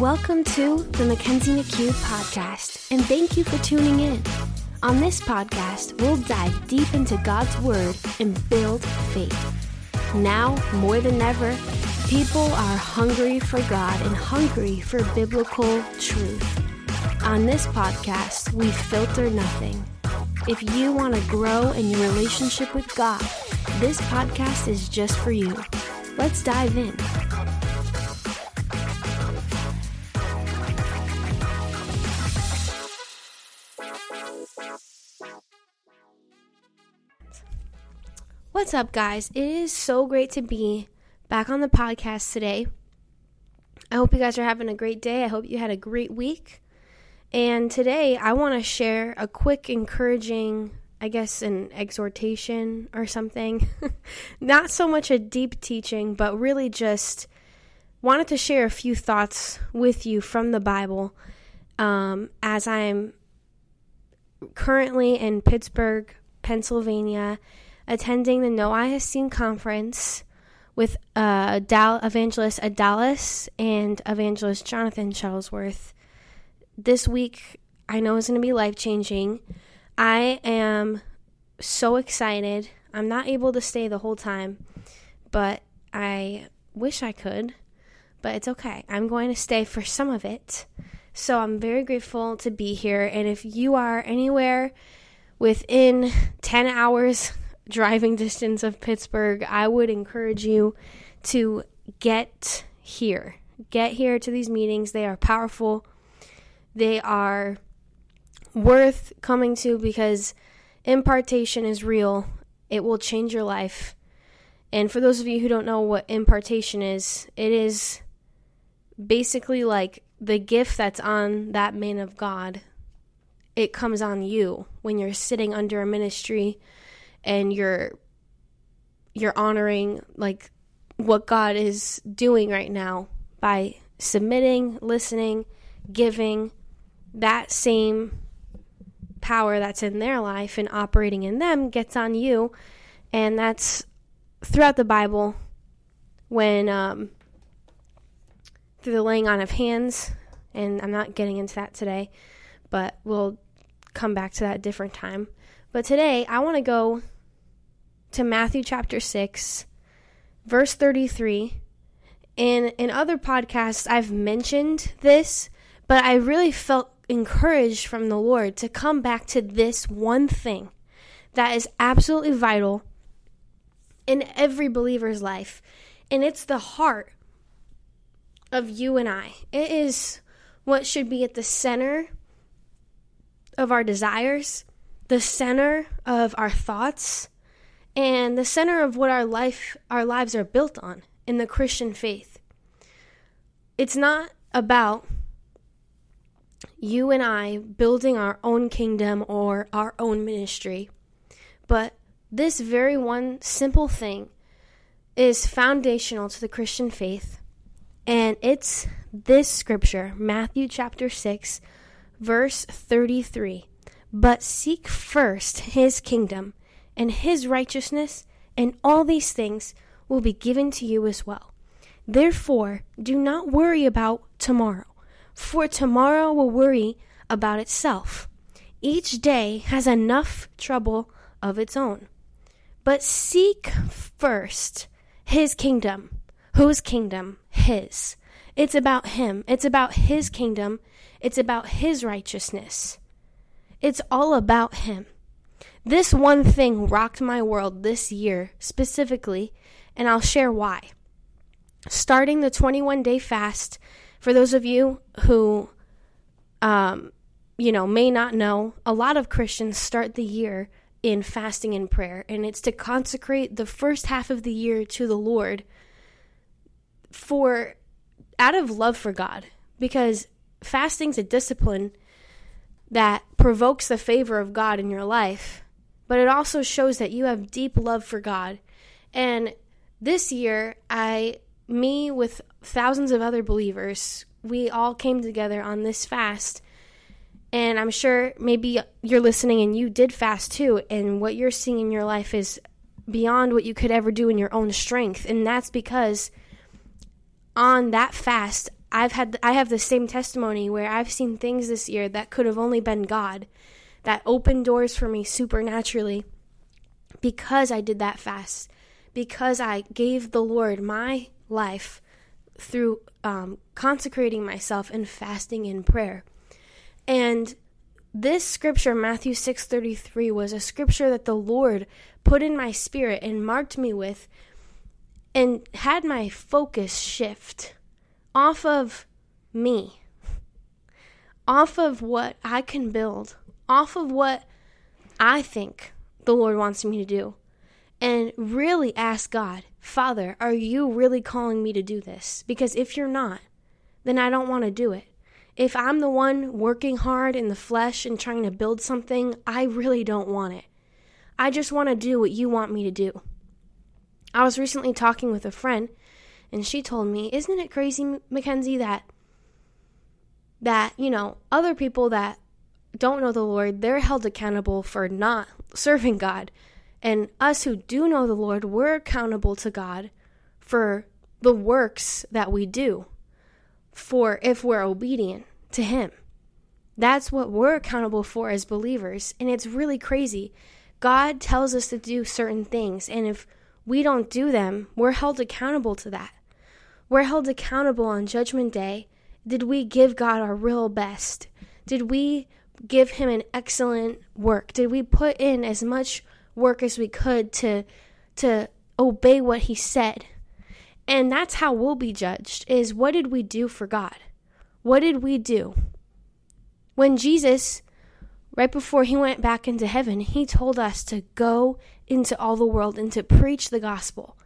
Welcome to the Mackenzie McHugh podcast, and thank you for tuning in. On this podcast, we'll dive deep into God's Word and build faith. Now, more than ever, people are hungry for God and hungry for biblical truth. On this podcast, we filter nothing. If you want to grow in your relationship with God, this podcast is just for you. Let's dive in. What's up, guys? It is so great to be back on the podcast today. I hope you guys are having a great day. I hope you had a great week. And today I want to share a quick, encouraging, I guess, an exhortation or something. Not so much a deep teaching, but really just wanted to share a few thoughts with you from the Bible um, as I'm currently in Pittsburgh, Pennsylvania attending the No Eye Has Seen conference with uh, Dal- evangelist Adalis and evangelist Jonathan Shuttlesworth. This week, I know is going to be life changing. I am so excited. I'm not able to stay the whole time, but I wish I could. But it's okay. I'm going to stay for some of it. So I'm very grateful to be here. And if you are anywhere within 10 hours driving distance of Pittsburgh, I would encourage you to get here. Get here to these meetings. They are powerful. They are worth coming to because impartation is real. It will change your life. And for those of you who don't know what impartation is, it is basically like the gift that's on that man of God. It comes on you when you're sitting under a ministry and you're you're honoring like what God is doing right now by submitting, listening, giving that same power that's in their life and operating in them gets on you. And that's throughout the Bible when um, through the laying on of hands and I'm not getting into that today but we'll come back to that different time. But today I want to go to Matthew chapter 6, verse 33. And in other podcasts, I've mentioned this, but I really felt encouraged from the Lord to come back to this one thing that is absolutely vital in every believer's life. And it's the heart of you and I. It is what should be at the center of our desires, the center of our thoughts, and the center of what our life our lives are built on in the Christian faith. It's not about you and I building our own kingdom or our own ministry, but this very one simple thing is foundational to the Christian faith, and it's this scripture, Matthew chapter 6, verse 33. But seek first his kingdom and his righteousness, and all these things will be given to you as well. Therefore, do not worry about tomorrow, for tomorrow will worry about itself. Each day has enough trouble of its own. But seek first his kingdom. Whose kingdom? His. It's about him. It's about his kingdom. It's about his righteousness. It's all about him. This one thing rocked my world this year specifically, and I'll share why. Starting the 21 day fast, for those of you who, um, you know, may not know, a lot of Christians start the year in fasting and prayer, and it's to consecrate the first half of the year to the Lord for out of love for God, because fasting's a discipline that provokes the favor of God in your life but it also shows that you have deep love for God. And this year, I, me with thousands of other believers, we all came together on this fast. And I'm sure maybe you're listening and you did fast too. And what you're seeing in your life is beyond what you could ever do in your own strength. And that's because on that fast, I've had I have the same testimony where I've seen things this year that could have only been God that opened doors for me supernaturally because I did that fast, because I gave the Lord my life through um, consecrating myself and fasting in prayer. And this scripture, Matthew 6:33, was a scripture that the Lord put in my spirit and marked me with and had my focus shift off of me, off of what I can build, off of what I think the Lord wants me to do, and really ask God, Father, are you really calling me to do this? Because if you're not, then I don't want to do it. If I'm the one working hard in the flesh and trying to build something, I really don't want it. I just want to do what you want me to do. I was recently talking with a friend, and she told me, "Isn't it crazy, Mackenzie, that that you know other people that don't know the Lord, they're held accountable for not serving God, and us who do know the Lord, we're accountable to God for the works that we do, for if we're obedient to Him." That's what we're accountable for as believers, and it's really crazy. God tells us to do certain things, and if we don't do them, we're held accountable to that. We're held accountable on Judgment Day. Did we give God our real best? Did we give Him an excellent work? Did we put in as much work as we could to, to obey what He said? And that's how we'll be judged is what did we do for God? What did we do? When Jesus right before he went back into heaven, he told us to go into all the world and to preach the gospel.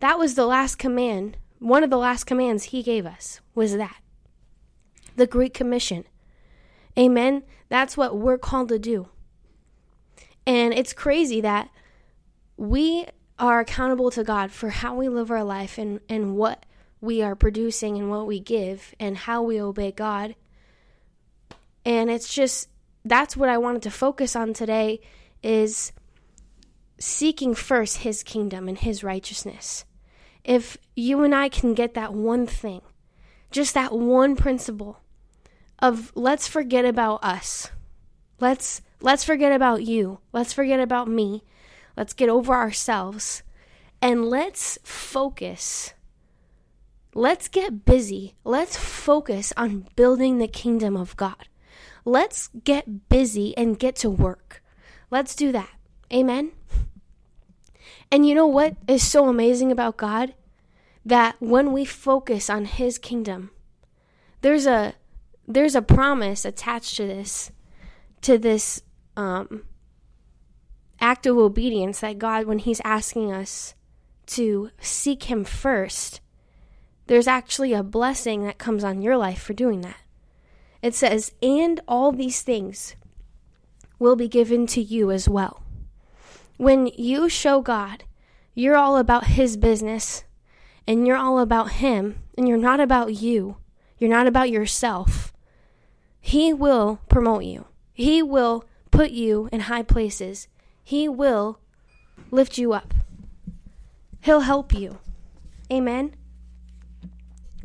That was the last command. One of the last commands he gave us was that. The Great Commission. Amen. That's what we're called to do. And it's crazy that we are accountable to God for how we live our life and, and what we are producing and what we give and how we obey God. And it's just that's what I wanted to focus on today is seeking first his kingdom and his righteousness. If you and I can get that one thing, just that one principle of let's forget about us. Let's let's forget about you. Let's forget about me. Let's get over ourselves and let's focus. Let's get busy. Let's focus on building the kingdom of God. Let's get busy and get to work. Let's do that. Amen. And you know what is so amazing about God? That when we focus on his kingdom, there's a there's a promise attached to this to this um, act of obedience that God when he's asking us to seek him first, there's actually a blessing that comes on your life for doing that. It says, And all these things will be given to you as well. When you show God you're all about His business and you're all about Him and you're not about you, you're not about yourself, He will promote you. He will put you in high places. He will lift you up. He'll help you. Amen.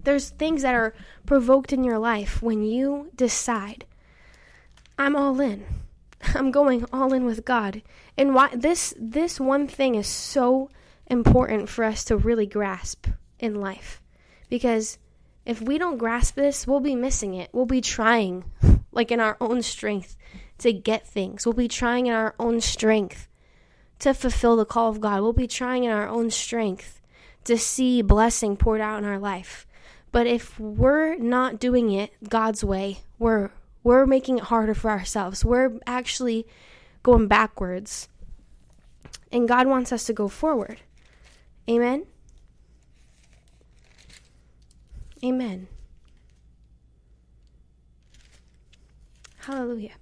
There's things that are provoked in your life when you decide, I'm all in. I'm going all in with God. And why this this one thing is so important for us to really grasp in life. Because if we don't grasp this, we'll be missing it. We'll be trying like in our own strength to get things. We'll be trying in our own strength to fulfill the call of God. We'll be trying in our own strength to see blessing poured out in our life. But if we're not doing it God's way, we're we're making it harder for ourselves. We're actually going backwards. And God wants us to go forward. Amen. Amen. Hallelujah.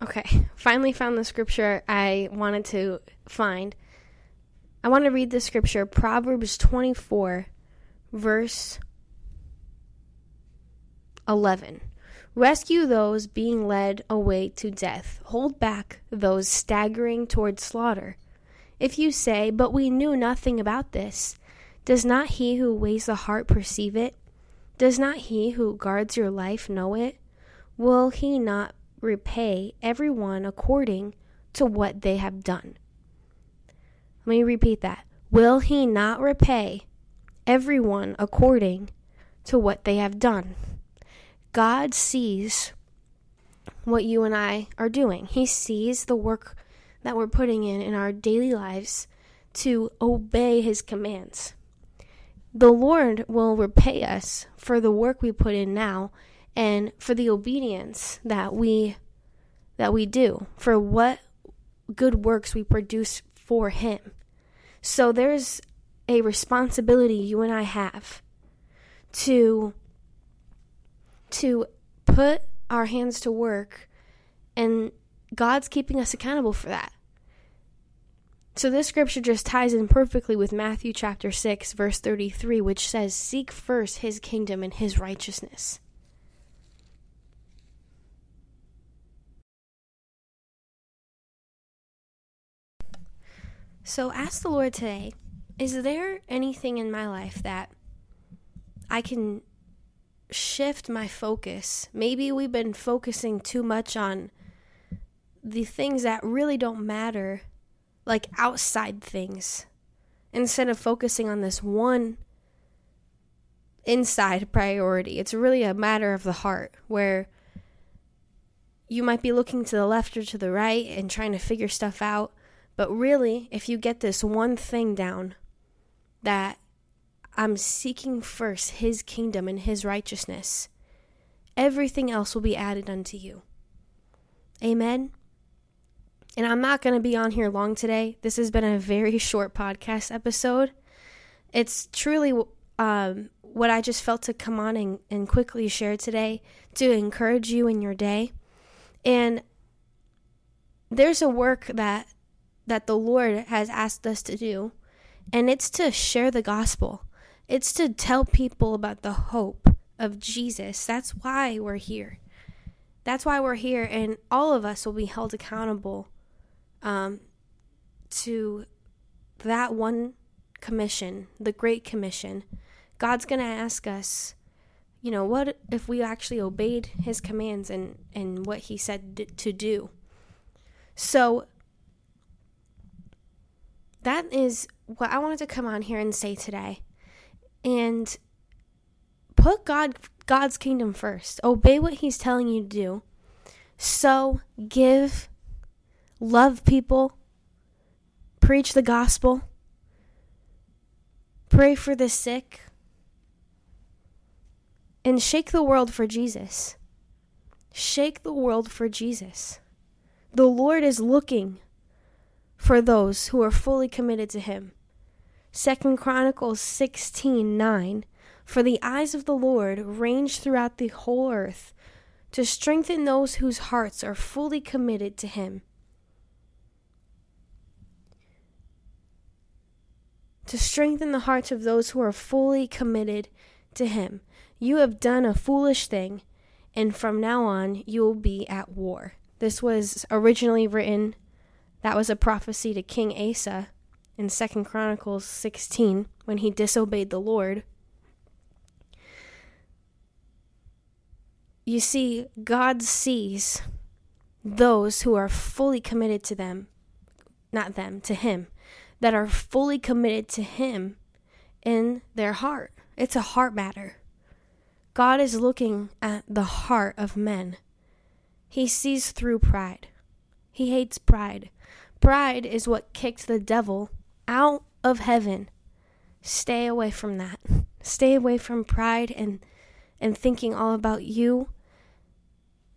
Okay, finally found the scripture I wanted to find. I want to read the scripture, Proverbs 24, verse 11. Rescue those being led away to death. Hold back those staggering toward slaughter. If you say, But we knew nothing about this, does not he who weighs the heart perceive it? Does not he who guards your life know it? Will he not repay everyone according to what they have done? Let me repeat that. Will he not repay everyone according to what they have done? God sees what you and I are doing. He sees the work that we're putting in in our daily lives to obey His commands. The Lord will repay us for the work we put in now and for the obedience that we that we do for what good works we produce for him. So there's a responsibility you and I have to to put our hands to work, and God's keeping us accountable for that. So, this scripture just ties in perfectly with Matthew chapter 6, verse 33, which says, Seek first his kingdom and his righteousness. So, ask the Lord today is there anything in my life that I can shift my focus. Maybe we've been focusing too much on the things that really don't matter, like outside things, instead of focusing on this one inside priority. It's really a matter of the heart where you might be looking to the left or to the right and trying to figure stuff out. But really, if you get this one thing down that I'm seeking first his kingdom and his righteousness. Everything else will be added unto you. Amen. And I'm not going to be on here long today. This has been a very short podcast episode. It's truly um, what I just felt to come on and, and quickly share today to encourage you in your day. And there's a work that that the Lord has asked us to do, and it's to share the gospel. It's to tell people about the hope of Jesus. That's why we're here. That's why we're here, and all of us will be held accountable um, to that one commission, the Great Commission. God's going to ask us, you know, what if we actually obeyed His commands and, and what He said to do? So, that is what I wanted to come on here and say today and put God God's kingdom first. Obey what he's telling you to do. So, give, love people, preach the gospel, pray for the sick, and shake the world for Jesus. Shake the world for Jesus. The Lord is looking for those who are fully committed to him. Second Chronicles 16:9 For the eyes of the Lord range throughout the whole earth to strengthen those whose hearts are fully committed to him. To strengthen the hearts of those who are fully committed to him. You have done a foolish thing, and from now on you will be at war. This was originally written, that was a prophecy to King Asa in Second Chronicles 16 when he disobeyed the Lord. You see, God sees those who are fully committed to them, not them, to Him, that are fully committed to Him in their heart. It's a heart matter. God is looking at the heart of men. He sees through pride. He hates pride. Pride is what kicked the devil out of heaven. Stay away from that. Stay away from pride and and thinking all about you.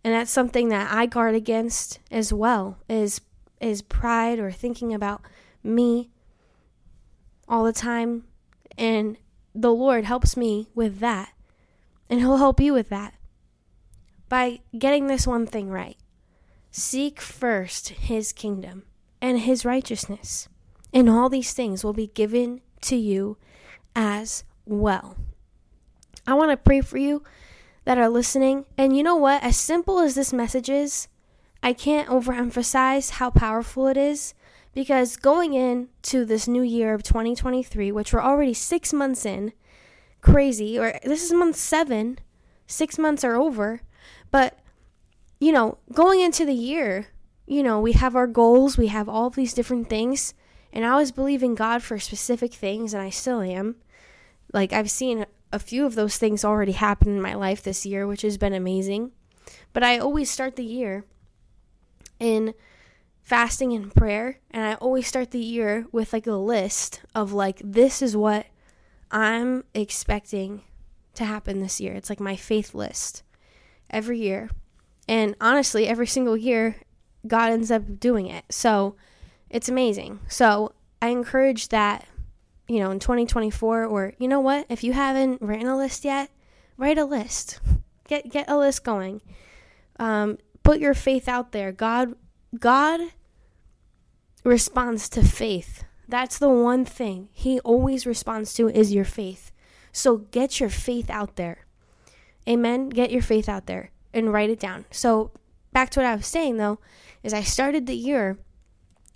And that's something that I guard against as well is is pride or thinking about me all the time and the Lord helps me with that. And he'll help you with that by getting this one thing right. Seek first his kingdom and his righteousness and all these things will be given to you as well. I want to pray for you that are listening. And you know what? As simple as this message is, I can't overemphasize how powerful it is because going into this new year of 2023, which we're already six months in, crazy, or this is month seven, six months are over, but you know, going into the year, you know, we have our goals, we have all these different things, and I was believing God for specific things, and I still am. Like, I've seen a few of those things already happen in my life this year, which has been amazing. But I always start the year in fasting and prayer, and I always start the year with like a list of like, this is what I'm expecting to happen this year. It's like my faith list every year. And honestly, every single year, God ends up doing it. So it's amazing. So I encourage that, you know, in 2024, or you know what, if you haven't written a list yet, write a list. Get get a list going. Um, put your faith out there. God God responds to faith. That's the one thing He always responds to is your faith. So get your faith out there. Amen. Get your faith out there and write it down. So back to what I was saying though, is I started the year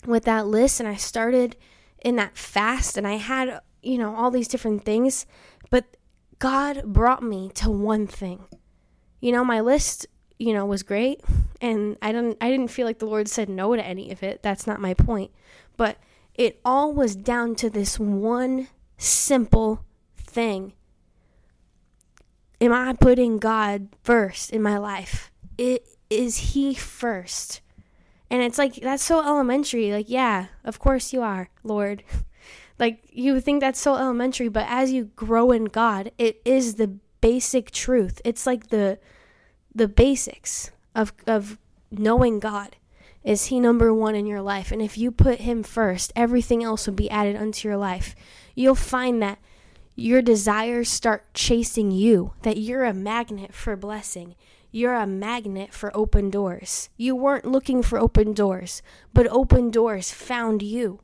with that list and I started in that fast and I had, you know, all these different things, but God brought me to one thing. You know, my list, you know, was great and I didn't I didn't feel like the Lord said no to any of it. That's not my point. But it all was down to this one simple thing. Am I putting God first in my life? It is he first. And it's like that's so elementary. Like, yeah, of course you are, Lord. like you think that's so elementary, but as you grow in God, it is the basic truth. It's like the the basics of of knowing God. Is he number one in your life? And if you put him first, everything else will be added unto your life. You'll find that your desires start chasing you, that you're a magnet for blessing. You're a magnet for open doors. You weren't looking for open doors, but open doors found you.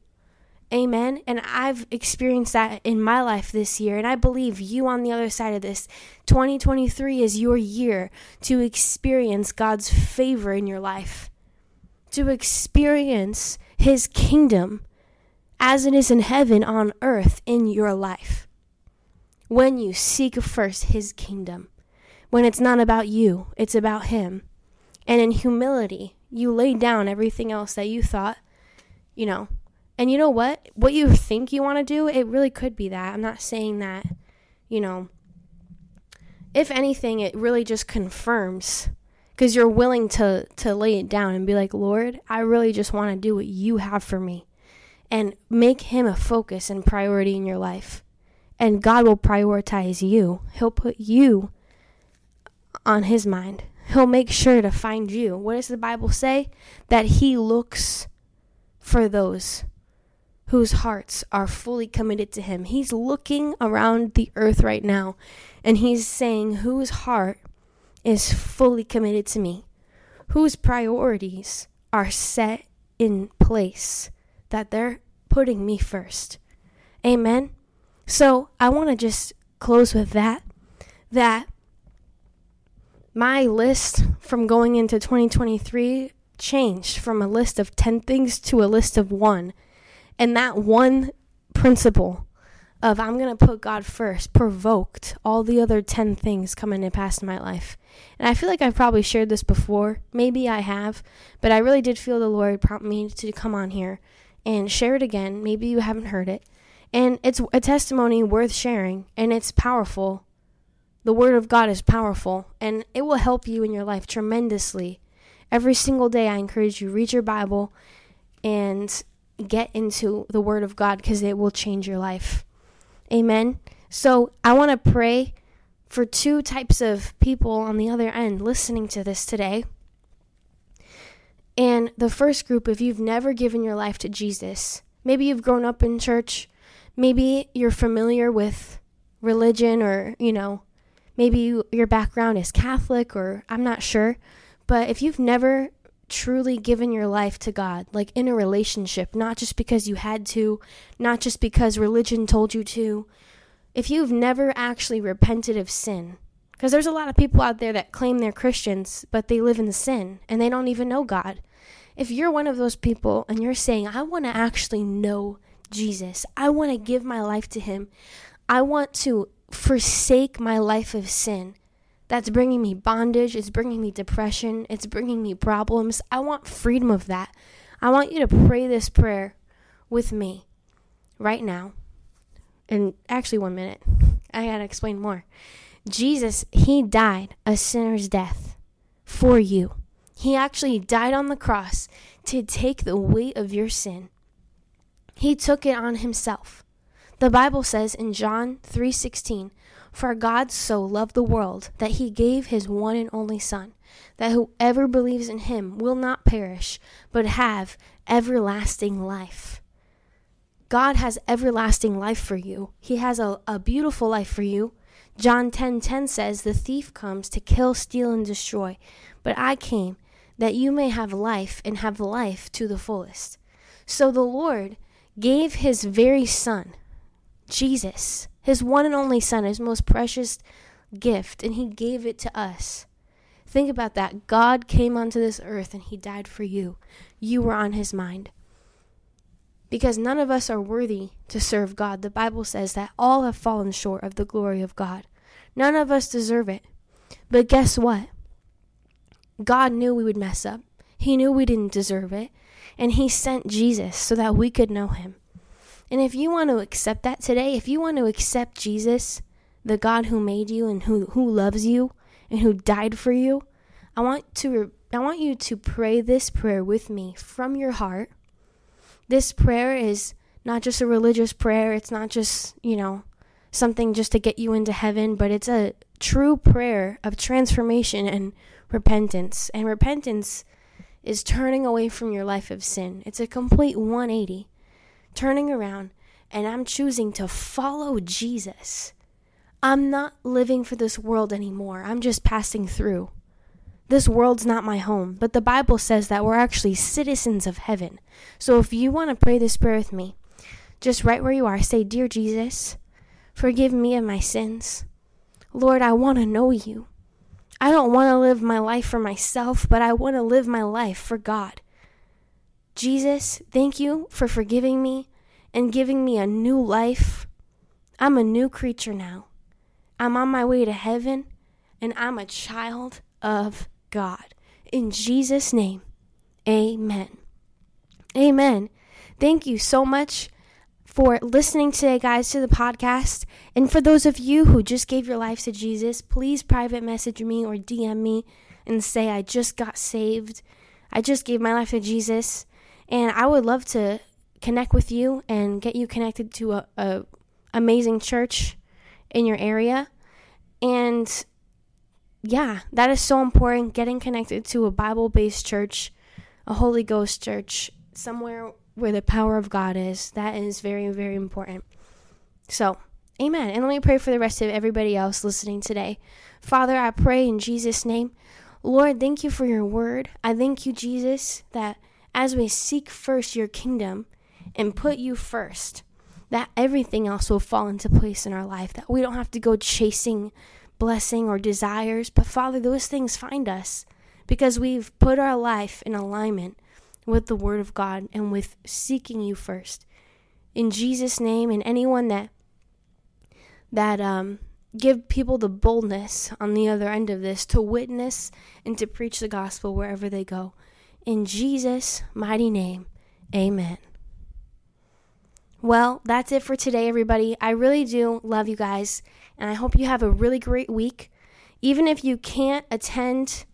Amen. And I've experienced that in my life this year. And I believe you on the other side of this. 2023 is your year to experience God's favor in your life, to experience His kingdom as it is in heaven on earth in your life. When you seek first His kingdom when it's not about you, it's about Him. And in humility, you lay down everything else that you thought, you know. And you know what? What you think you want to do, it really could be that. I'm not saying that, you know. If anything, it really just confirms because you're willing to to lay it down and be like, "Lord, I really just want to do what you have for me." And make him a focus and priority in your life. And God will prioritize you. He'll put you on his mind. He'll make sure to find you. What does the Bible say? That he looks for those whose hearts are fully committed to him. He's looking around the earth right now and he's saying, Whose heart is fully committed to me? Whose priorities are set in place that they're putting me first? Amen. So I want to just close with that. That my list from going into 2023 changed from a list of 10 things to a list of one. And that one principle of I'm going to put God first provoked all the other 10 things coming in past my life. And I feel like I've probably shared this before. Maybe I have. But I really did feel the Lord prompt me to come on here and share it again. Maybe you haven't heard it. And it's a testimony worth sharing, and it's powerful the Word of God is powerful and it will help you in your life tremendously. Every single day, I encourage you read your Bible and get into the Word of God because it will change your life. Amen. So, I want to pray for two types of people on the other end listening to this today. And the first group, if you've never given your life to Jesus, maybe you've grown up in church, maybe you're familiar with religion or, you know, Maybe you, your background is Catholic or I'm not sure. But if you've never truly given your life to God, like in a relationship, not just because you had to, not just because religion told you to, if you've never actually repented of sin, Because there's a lot of people out there that claim they're Christians, but they live in sin and they don't even know God. If you're one of those people and you're saying, I want to actually know Jesus, I want to give my life to Him, I want to forsake my life of sin. That's bringing me bondage, it's bringing me depression, it's bringing me problems. I want freedom of that. I want you to pray this prayer with me right now. And actually, one minute. I got to explain more. Jesus, he died a sinner's death for you. He actually died on the cross to take the weight of your sin. He took it on himself. The Bible says in John 3:16, "For God so loved the world that he gave his one and only son, that whoever believes in him will not perish, but have everlasting life." God has everlasting life for you. He has a, a beautiful life for you. John 10:10 10, 10 says, "The thief comes to kill, steal and destroy, but I came that you may have life and have life to the fullest." So the Lord gave his very son, Jesus, his one and only son, his most precious gift, and he gave it to us. Think about that. God came onto this earth and he died for you. You were on his mind. Because none of us are worthy to serve God. The Bible says that all have fallen short of the glory of God. None of us deserve it. But guess what? God knew we would mess up. He knew we didn't deserve it. And He sent Jesus so that we could know Him. And if you want to accept that today, if you want to accept Jesus, the God who made you and who, who loves you and who died for you, I want to I want you to pray this prayer with me from your heart. This prayer is not just a religious prayer, it's not just, you know, something just to get you into heaven, but it's a true prayer of transformation and repentance. And repentance is turning away from your life of sin. It's a complete 180, turning around, and I'm choosing to follow Jesus. I'm not living for this world anymore. I'm just passing through. This world's not my home, but the Bible says that we're actually citizens of heaven. So if you want to pray this prayer with me, just right where you are, say, Dear Jesus, forgive me of my sins. Lord, I want to know you. I don't want to live my life for myself, but I want to live my life for God. Jesus, thank you for forgiving me and giving me a new life. I'm a new creature now. I'm on my way to heaven, and I'm a child of God. In Jesus' name, amen. Amen. Thank you so much for listening today, guys, to the podcast. And for those of you who just gave your life to Jesus, please private message me or DM me and say, I just got saved. I just gave my life to Jesus. And I would love to connect with you and get you connected to a, a amazing church in your area. And yeah, that is so important getting connected to a Bible based church, a Holy Ghost church, somewhere where the power of God is. That is very, very important. So, amen. And let me pray for the rest of everybody else listening today. Father, I pray in Jesus' name. Lord, thank you for your word. I thank you, Jesus, that as we seek first your kingdom and put you first, that everything else will fall into place in our life, that we don't have to go chasing blessing or desires, but Father, those things find us because we've put our life in alignment with the Word of God and with seeking you first. In Jesus' name, and anyone that that um, give people the boldness on the other end of this to witness and to preach the gospel wherever they go. In Jesus' mighty name, amen. Well, that's it for today, everybody. I really do love you guys, and I hope you have a really great week. Even if you can't attend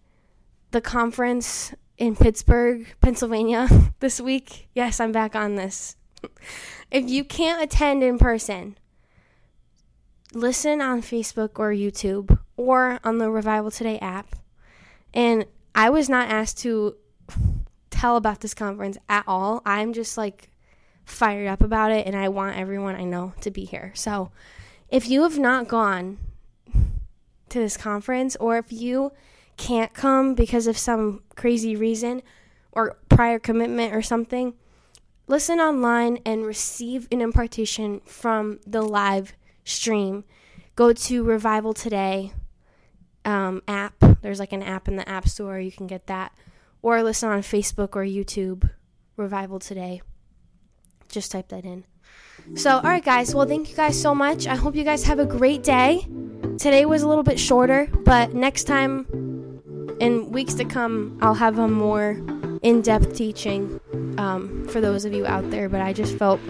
the conference in Pittsburgh, Pennsylvania this week. Yes, I'm back on this. if you can't attend in person, listen on Facebook or YouTube or on the Revival Today app. And I was not asked to tell about this conference at all. I'm just like fired up about it and I want everyone I know to be here. So, if you have not gone to this conference or if you can't come because of some crazy reason or prior commitment or something, listen online and receive an impartation from the live stream. Go to Revival Today um, app. There's like an app in the App Store. You can get that. Or listen on Facebook or YouTube. Revival Today. Just type that in. So, all right, guys. Well, thank you guys so much. I hope you guys have a great day. Today was a little bit shorter, but next time, in weeks to come, I'll have a more in depth teaching um, for those of you out there. But I just felt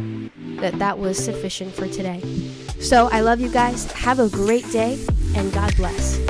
that that was sufficient for today. So, I love you guys. Have a great day, and God bless.